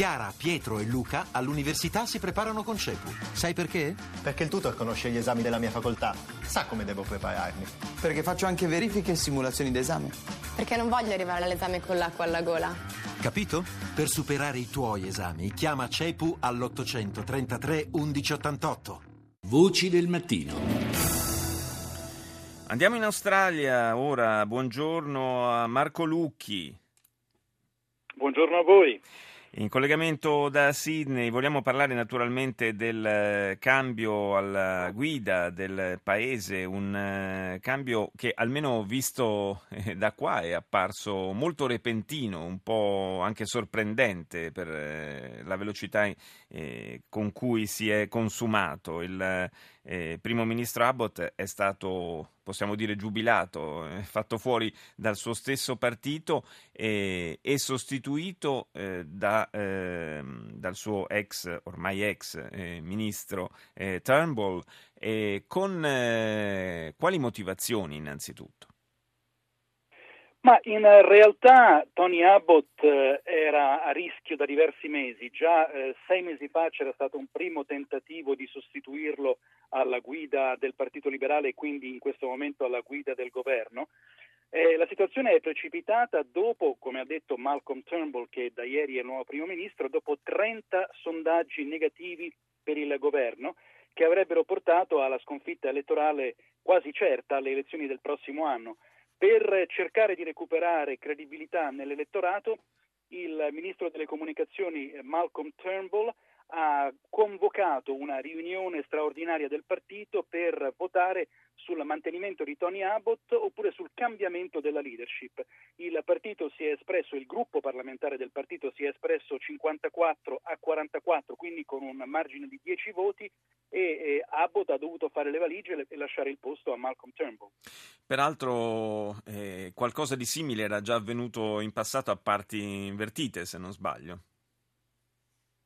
Chiara, Pietro e Luca all'università si preparano con CEPU. Sai perché? Perché il tutor conosce gli esami della mia facoltà, sa come devo prepararmi. Perché faccio anche verifiche e simulazioni d'esame. Perché non voglio arrivare all'esame con l'acqua alla gola. Capito? Per superare i tuoi esami, chiama CEPU all'833 1188. Voci del mattino. Andiamo in Australia ora. Buongiorno a Marco Lucchi. Buongiorno a voi. In collegamento da Sydney vogliamo parlare naturalmente del eh, cambio alla guida del paese, un eh, cambio che almeno visto eh, da qua è apparso molto repentino, un po' anche sorprendente per la velocità con cui si è consumato. Il primo ministro Abbott è stato possiamo dire giubilato, eh, fatto fuori dal suo stesso partito e, e sostituito eh, da, eh, dal suo ex, ormai ex eh, ministro eh, Turnbull, con eh, quali motivazioni innanzitutto? Ma in realtà Tony Abbott era a rischio da diversi mesi, già eh, sei mesi fa c'era stato un primo tentativo di sostituirlo alla guida del Partito Liberale e quindi in questo momento alla guida del governo. Eh, la situazione è precipitata dopo, come ha detto Malcolm Turnbull, che da ieri è il nuovo primo ministro, dopo 30 sondaggi negativi per il governo che avrebbero portato alla sconfitta elettorale quasi certa alle elezioni del prossimo anno. Per cercare di recuperare credibilità nell'elettorato, il ministro delle comunicazioni Malcolm Turnbull ha convocato una riunione straordinaria del partito per votare sul mantenimento di Tony Abbott oppure sul cambiamento della leadership. Il partito si è espresso, il gruppo parlamentare del partito si è espresso 54 a 44, quindi con un margine di 10 voti e eh, Abbott ha dovuto fare le valigie e lasciare il posto a Malcolm Turnbull. Peraltro eh, qualcosa di simile era già avvenuto in passato a parti invertite, se non sbaglio.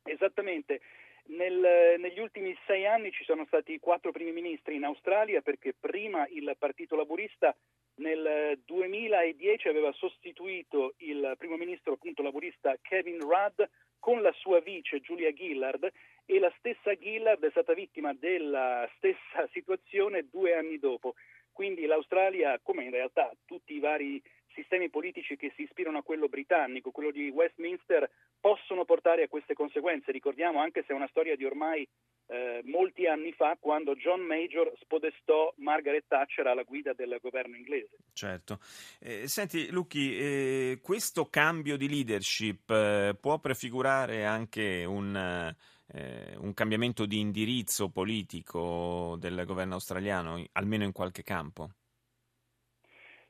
Esattamente. Nel, negli ultimi sei anni ci sono stati quattro primi ministri in Australia perché prima il Partito Laburista nel 2010 aveva sostituito il primo ministro appunto laburista Kevin Rudd con la sua vice Julia Gillard e la stessa Gillard è stata vittima della stessa situazione due anni dopo. Quindi l'Australia, come in realtà tutti i vari sistemi politici che si ispirano a quello britannico, quello di Westminster, possono portare a queste conseguenze. Ricordiamo anche se è una storia di ormai eh, molti anni fa, quando John Major spodestò Margaret Thatcher alla guida del governo inglese. Certo. Eh, senti, Lucchi, eh, questo cambio di leadership eh, può prefigurare anche un, eh, un cambiamento di indirizzo politico del governo australiano, almeno in qualche campo?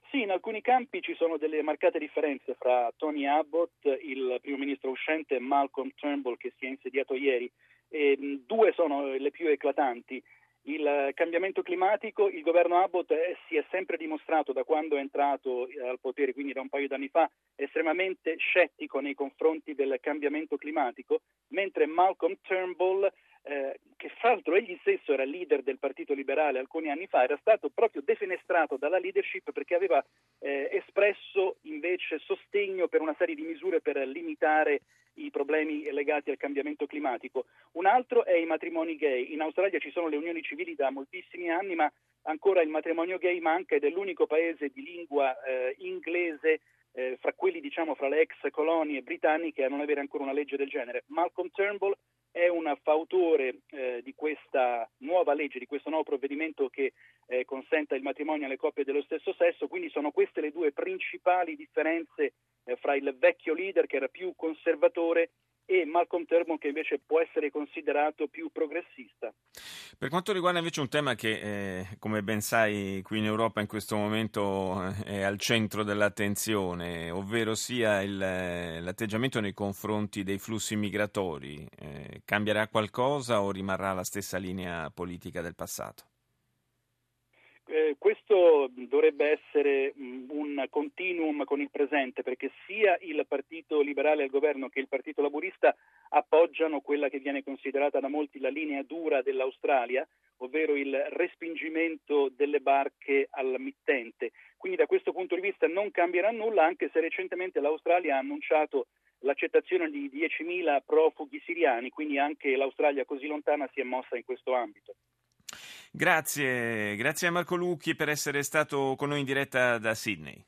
Sì, in alcuni campi ci sono delle marcate differenze fra Tony Abbott, il primo ministro uscente, e Malcolm Turnbull che si è insediato ieri. E, due sono le più eclatanti. Il cambiamento climatico, il governo Abbott si è sempre dimostrato da quando è entrato al potere, quindi da un paio d'anni fa, estremamente scettico nei confronti del cambiamento climatico, mentre Malcolm Turnbull fra l'altro egli stesso era leader del Partito Liberale alcuni anni fa, era stato proprio defenestrato dalla leadership perché aveva eh, espresso invece sostegno per una serie di misure per limitare i problemi legati al cambiamento climatico. Un altro è i matrimoni gay. In Australia ci sono le unioni civili da moltissimi anni, ma ancora il matrimonio gay manca ed è l'unico paese di lingua eh, inglese eh, fra quelli diciamo fra le ex colonie britanniche a non avere ancora una legge del genere. Malcolm Turnbull è un fautore eh, di questa nuova legge, di questo nuovo provvedimento che eh, consenta il matrimonio alle coppie dello stesso sesso, quindi sono queste le due principali differenze eh, fra il vecchio leader che era più conservatore e Malcolm Turnbull che invece può essere considerato più progressista. Per quanto riguarda invece un tema che, eh, come ben sai, qui in Europa in questo momento eh, è al centro dell'attenzione, ovvero sia il, eh, l'atteggiamento nei confronti dei flussi migratori, eh, cambierà qualcosa o rimarrà la stessa linea politica del passato? Eh, questo dovrebbe essere mh, un continuum con il presente perché sia il Partito Liberale al governo che il Partito Laburista appoggiano quella che viene considerata da molti la linea dura dell'Australia, ovvero il respingimento delle barche al mittente. Quindi da questo punto di vista non cambierà nulla anche se recentemente l'Australia ha annunciato l'accettazione di 10.000 profughi siriani, quindi anche l'Australia così lontana si è mossa in questo ambito. Grazie, grazie a Marco Lucchi per essere stato con noi in diretta da Sydney.